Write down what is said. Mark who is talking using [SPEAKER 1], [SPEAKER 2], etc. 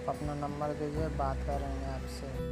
[SPEAKER 1] आप अपना नंबर दीजिए बात करेंगे आपसे।